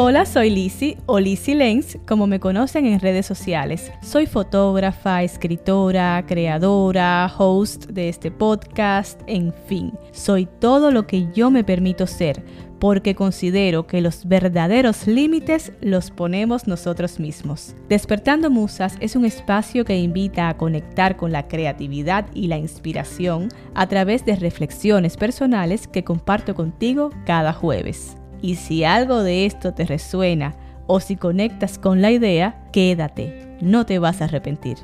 Hola, soy Lizzie o Lizzie Lenz, como me conocen en redes sociales. Soy fotógrafa, escritora, creadora, host de este podcast, en fin, soy todo lo que yo me permito ser, porque considero que los verdaderos límites los ponemos nosotros mismos. Despertando Musas es un espacio que invita a conectar con la creatividad y la inspiración a través de reflexiones personales que comparto contigo cada jueves. Y si algo de esto te resuena o si conectas con la idea, quédate, no te vas a arrepentir.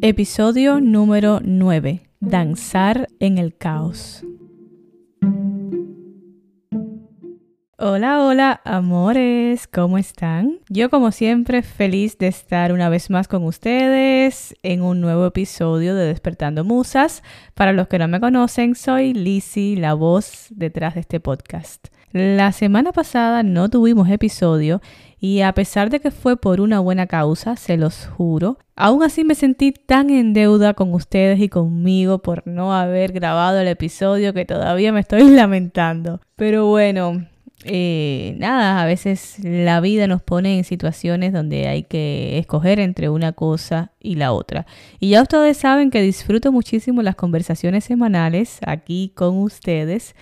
Episodio número 9. Danzar en el caos. Hola, hola, amores, ¿cómo están? Yo como siempre feliz de estar una vez más con ustedes en un nuevo episodio de Despertando Musas. Para los que no me conocen, soy Lizzie, la voz detrás de este podcast. La semana pasada no tuvimos episodio y a pesar de que fue por una buena causa, se los juro, aún así me sentí tan en deuda con ustedes y conmigo por no haber grabado el episodio que todavía me estoy lamentando. Pero bueno, eh, nada, a veces la vida nos pone en situaciones donde hay que escoger entre una cosa y la otra. Y ya ustedes saben que disfruto muchísimo las conversaciones semanales aquí con ustedes.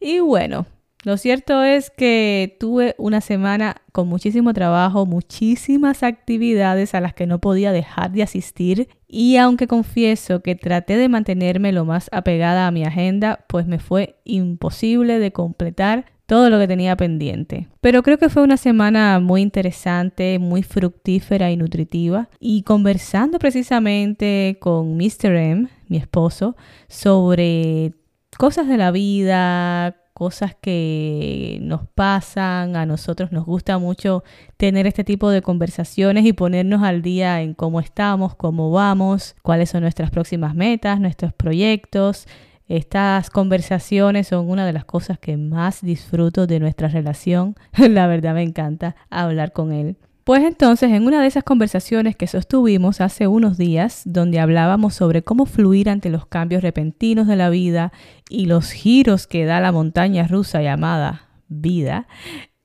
Y bueno, lo cierto es que tuve una semana con muchísimo trabajo, muchísimas actividades a las que no podía dejar de asistir y aunque confieso que traté de mantenerme lo más apegada a mi agenda, pues me fue imposible de completar todo lo que tenía pendiente. Pero creo que fue una semana muy interesante, muy fructífera y nutritiva. Y conversando precisamente con Mr. M, mi esposo, sobre cosas de la vida, cosas que nos pasan, a nosotros nos gusta mucho tener este tipo de conversaciones y ponernos al día en cómo estamos, cómo vamos, cuáles son nuestras próximas metas, nuestros proyectos, estas conversaciones son una de las cosas que más disfruto de nuestra relación. La verdad me encanta hablar con él. Pues entonces, en una de esas conversaciones que sostuvimos hace unos días, donde hablábamos sobre cómo fluir ante los cambios repentinos de la vida y los giros que da la montaña rusa llamada vida,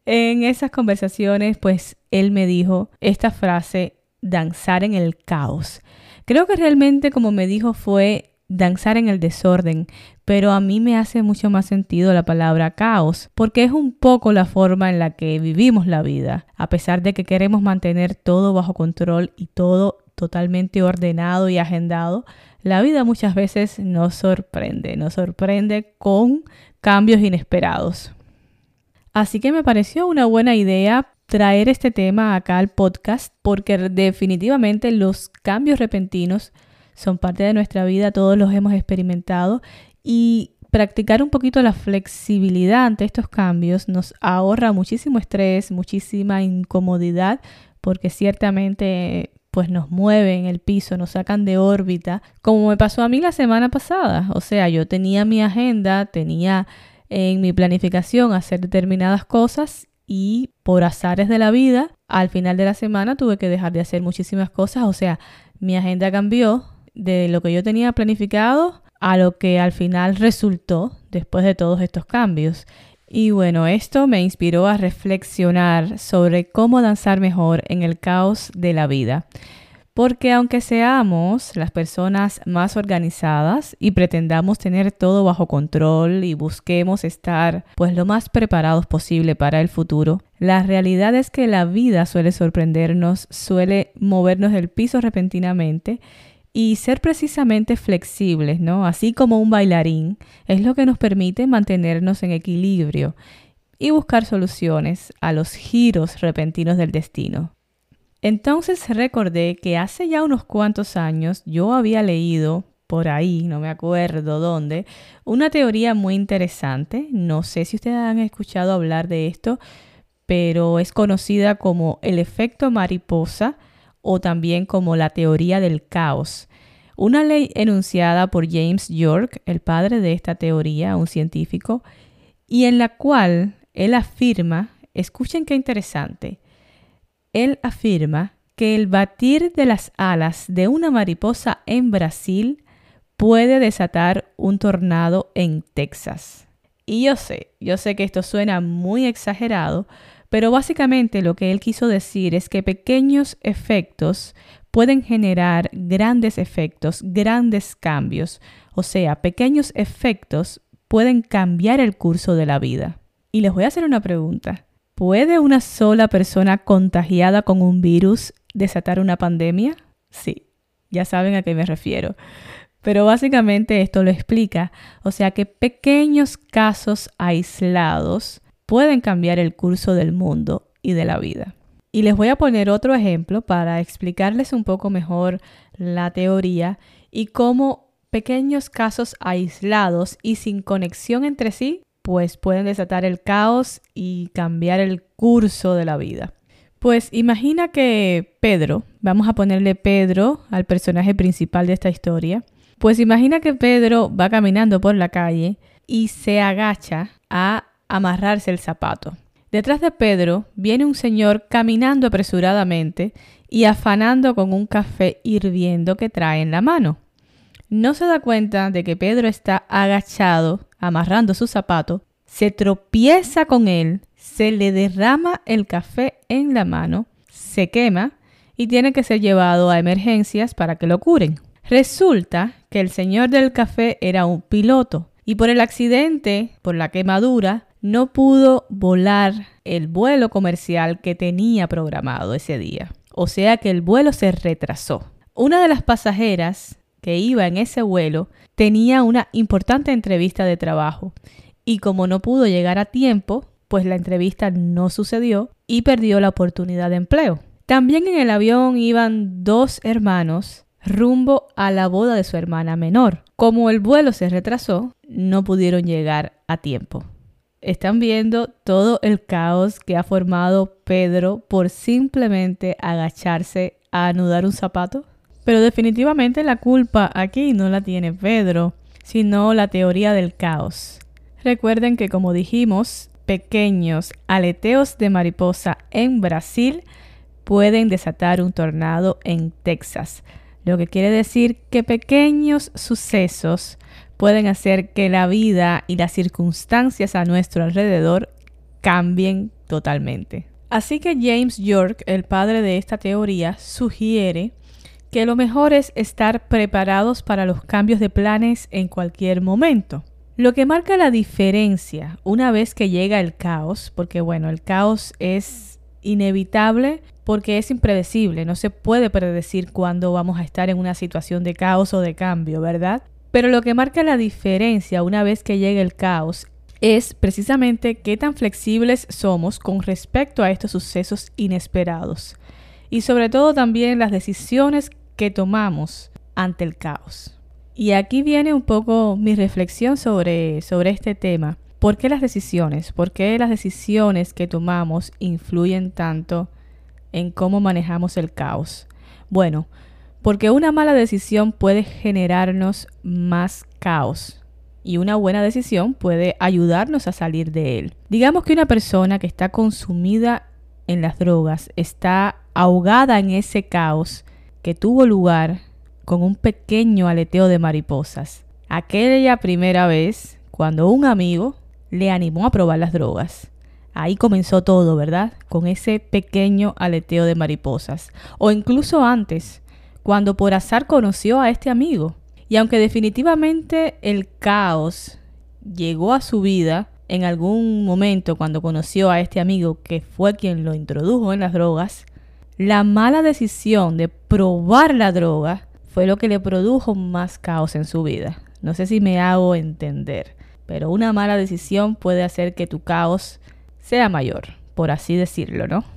en esas conversaciones, pues él me dijo esta frase, danzar en el caos. Creo que realmente como me dijo fue danzar en el desorden, pero a mí me hace mucho más sentido la palabra caos, porque es un poco la forma en la que vivimos la vida, a pesar de que queremos mantener todo bajo control y todo totalmente ordenado y agendado, la vida muchas veces nos sorprende, nos sorprende con cambios inesperados. Así que me pareció una buena idea traer este tema acá al podcast porque definitivamente los cambios repentinos son parte de nuestra vida, todos los hemos experimentado y practicar un poquito la flexibilidad ante estos cambios nos ahorra muchísimo estrés, muchísima incomodidad, porque ciertamente pues nos mueven el piso, nos sacan de órbita, como me pasó a mí la semana pasada. O sea, yo tenía mi agenda, tenía en mi planificación hacer determinadas cosas y por azares de la vida, al final de la semana tuve que dejar de hacer muchísimas cosas. O sea, mi agenda cambió, de lo que yo tenía planificado a lo que al final resultó después de todos estos cambios. Y bueno, esto me inspiró a reflexionar sobre cómo danzar mejor en el caos de la vida. Porque aunque seamos las personas más organizadas y pretendamos tener todo bajo control y busquemos estar pues lo más preparados posible para el futuro, la realidad es que la vida suele sorprendernos, suele movernos del piso repentinamente y ser precisamente flexibles, ¿no? Así como un bailarín, es lo que nos permite mantenernos en equilibrio y buscar soluciones a los giros repentinos del destino. Entonces recordé que hace ya unos cuantos años yo había leído por ahí, no me acuerdo dónde, una teoría muy interesante. No sé si ustedes han escuchado hablar de esto, pero es conocida como el efecto mariposa o también como la teoría del caos. Una ley enunciada por James York, el padre de esta teoría, un científico, y en la cual él afirma, escuchen qué interesante, él afirma que el batir de las alas de una mariposa en Brasil puede desatar un tornado en Texas. Y yo sé, yo sé que esto suena muy exagerado, pero básicamente lo que él quiso decir es que pequeños efectos pueden generar grandes efectos, grandes cambios. O sea, pequeños efectos pueden cambiar el curso de la vida. Y les voy a hacer una pregunta. ¿Puede una sola persona contagiada con un virus desatar una pandemia? Sí, ya saben a qué me refiero. Pero básicamente esto lo explica. O sea que pequeños casos aislados pueden cambiar el curso del mundo y de la vida. Y les voy a poner otro ejemplo para explicarles un poco mejor la teoría y cómo pequeños casos aislados y sin conexión entre sí, pues pueden desatar el caos y cambiar el curso de la vida. Pues imagina que Pedro, vamos a ponerle Pedro al personaje principal de esta historia, pues imagina que Pedro va caminando por la calle y se agacha a amarrarse el zapato. Detrás de Pedro viene un señor caminando apresuradamente y afanando con un café hirviendo que trae en la mano. No se da cuenta de que Pedro está agachado, amarrando su zapato, se tropieza con él, se le derrama el café en la mano, se quema y tiene que ser llevado a emergencias para que lo curen. Resulta que el señor del café era un piloto y por el accidente, por la quemadura, no pudo volar el vuelo comercial que tenía programado ese día. O sea que el vuelo se retrasó. Una de las pasajeras que iba en ese vuelo tenía una importante entrevista de trabajo y como no pudo llegar a tiempo, pues la entrevista no sucedió y perdió la oportunidad de empleo. También en el avión iban dos hermanos rumbo a la boda de su hermana menor. Como el vuelo se retrasó, no pudieron llegar a tiempo. Están viendo todo el caos que ha formado Pedro por simplemente agacharse a anudar un zapato. Pero definitivamente la culpa aquí no la tiene Pedro, sino la teoría del caos. Recuerden que como dijimos, pequeños aleteos de mariposa en Brasil pueden desatar un tornado en Texas lo que quiere decir que pequeños sucesos pueden hacer que la vida y las circunstancias a nuestro alrededor cambien totalmente. Así que James York, el padre de esta teoría, sugiere que lo mejor es estar preparados para los cambios de planes en cualquier momento. Lo que marca la diferencia una vez que llega el caos, porque bueno, el caos es inevitable porque es impredecible, no se puede predecir cuándo vamos a estar en una situación de caos o de cambio, ¿verdad? Pero lo que marca la diferencia una vez que llegue el caos es precisamente qué tan flexibles somos con respecto a estos sucesos inesperados y sobre todo también las decisiones que tomamos ante el caos. Y aquí viene un poco mi reflexión sobre, sobre este tema. ¿Por qué las decisiones? ¿Por qué las decisiones que tomamos influyen tanto en cómo manejamos el caos? Bueno, porque una mala decisión puede generarnos más caos y una buena decisión puede ayudarnos a salir de él. Digamos que una persona que está consumida en las drogas está ahogada en ese caos que tuvo lugar con un pequeño aleteo de mariposas. Aquella primera vez cuando un amigo le animó a probar las drogas. Ahí comenzó todo, ¿verdad? Con ese pequeño aleteo de mariposas. O incluso antes, cuando por azar conoció a este amigo. Y aunque definitivamente el caos llegó a su vida en algún momento cuando conoció a este amigo que fue quien lo introdujo en las drogas, la mala decisión de probar la droga fue lo que le produjo más caos en su vida. No sé si me hago entender, pero una mala decisión puede hacer que tu caos sea mayor, por así decirlo, ¿no?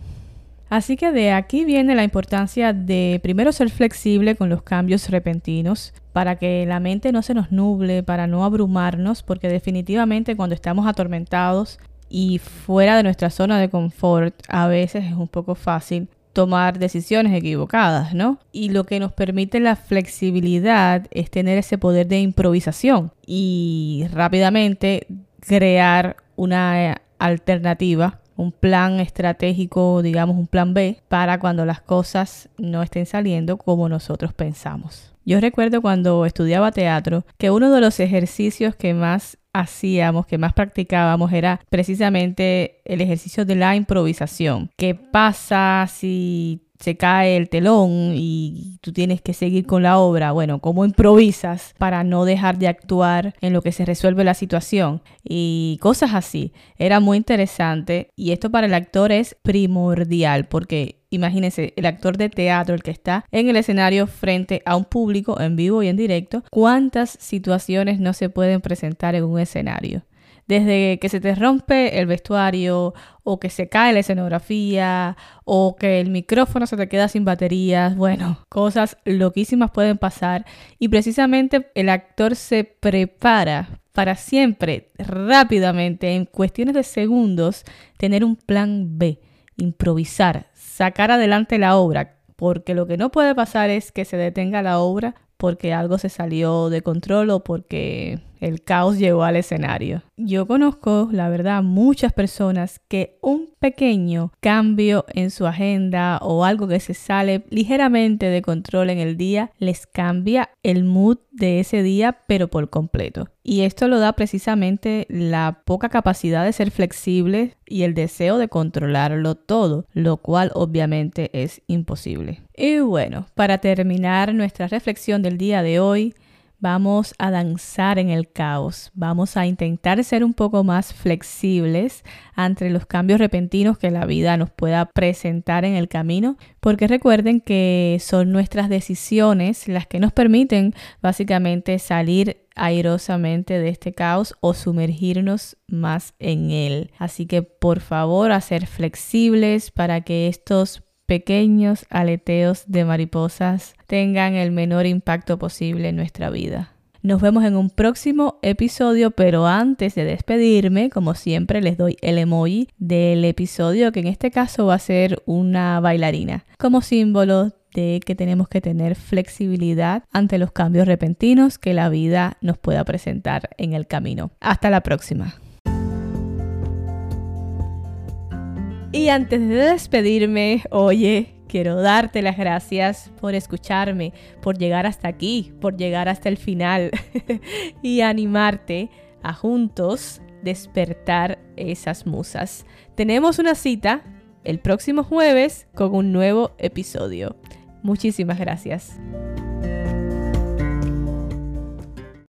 Así que de aquí viene la importancia de primero ser flexible con los cambios repentinos para que la mente no se nos nuble, para no abrumarnos, porque definitivamente cuando estamos atormentados y fuera de nuestra zona de confort, a veces es un poco fácil tomar decisiones equivocadas, ¿no? Y lo que nos permite la flexibilidad es tener ese poder de improvisación y rápidamente crear una alternativa, un plan estratégico, digamos un plan B, para cuando las cosas no estén saliendo como nosotros pensamos. Yo recuerdo cuando estudiaba teatro que uno de los ejercicios que más hacíamos, que más practicábamos, era precisamente el ejercicio de la improvisación. ¿Qué pasa si se cae el telón y tú tienes que seguir con la obra. Bueno, ¿cómo improvisas para no dejar de actuar en lo que se resuelve la situación? Y cosas así. Era muy interesante y esto para el actor es primordial porque Imagínense, el actor de teatro, el que está en el escenario frente a un público en vivo y en directo, ¿cuántas situaciones no se pueden presentar en un escenario? Desde que se te rompe el vestuario o que se cae la escenografía o que el micrófono se te queda sin baterías. Bueno, cosas loquísimas pueden pasar y precisamente el actor se prepara para siempre, rápidamente, en cuestiones de segundos, tener un plan B, improvisar, sacar adelante la obra, porque lo que no puede pasar es que se detenga la obra porque algo se salió de control o porque el caos llegó al escenario. Yo conozco, la verdad, muchas personas que un pequeño cambio en su agenda o algo que se sale ligeramente de control en el día les cambia el mood de ese día, pero por completo. Y esto lo da precisamente la poca capacidad de ser flexible y el deseo de controlarlo todo, lo cual obviamente es imposible. Y bueno, para terminar nuestra reflexión del día de hoy, Vamos a danzar en el caos, vamos a intentar ser un poco más flexibles ante los cambios repentinos que la vida nos pueda presentar en el camino, porque recuerden que son nuestras decisiones las que nos permiten básicamente salir airosamente de este caos o sumergirnos más en él. Así que por favor a ser flexibles para que estos pequeños aleteos de mariposas tengan el menor impacto posible en nuestra vida. Nos vemos en un próximo episodio, pero antes de despedirme, como siempre, les doy el emoji del episodio, que en este caso va a ser una bailarina, como símbolo de que tenemos que tener flexibilidad ante los cambios repentinos que la vida nos pueda presentar en el camino. Hasta la próxima. Y antes de despedirme, oye, quiero darte las gracias por escucharme, por llegar hasta aquí, por llegar hasta el final y animarte a juntos despertar esas musas. Tenemos una cita el próximo jueves con un nuevo episodio. Muchísimas gracias.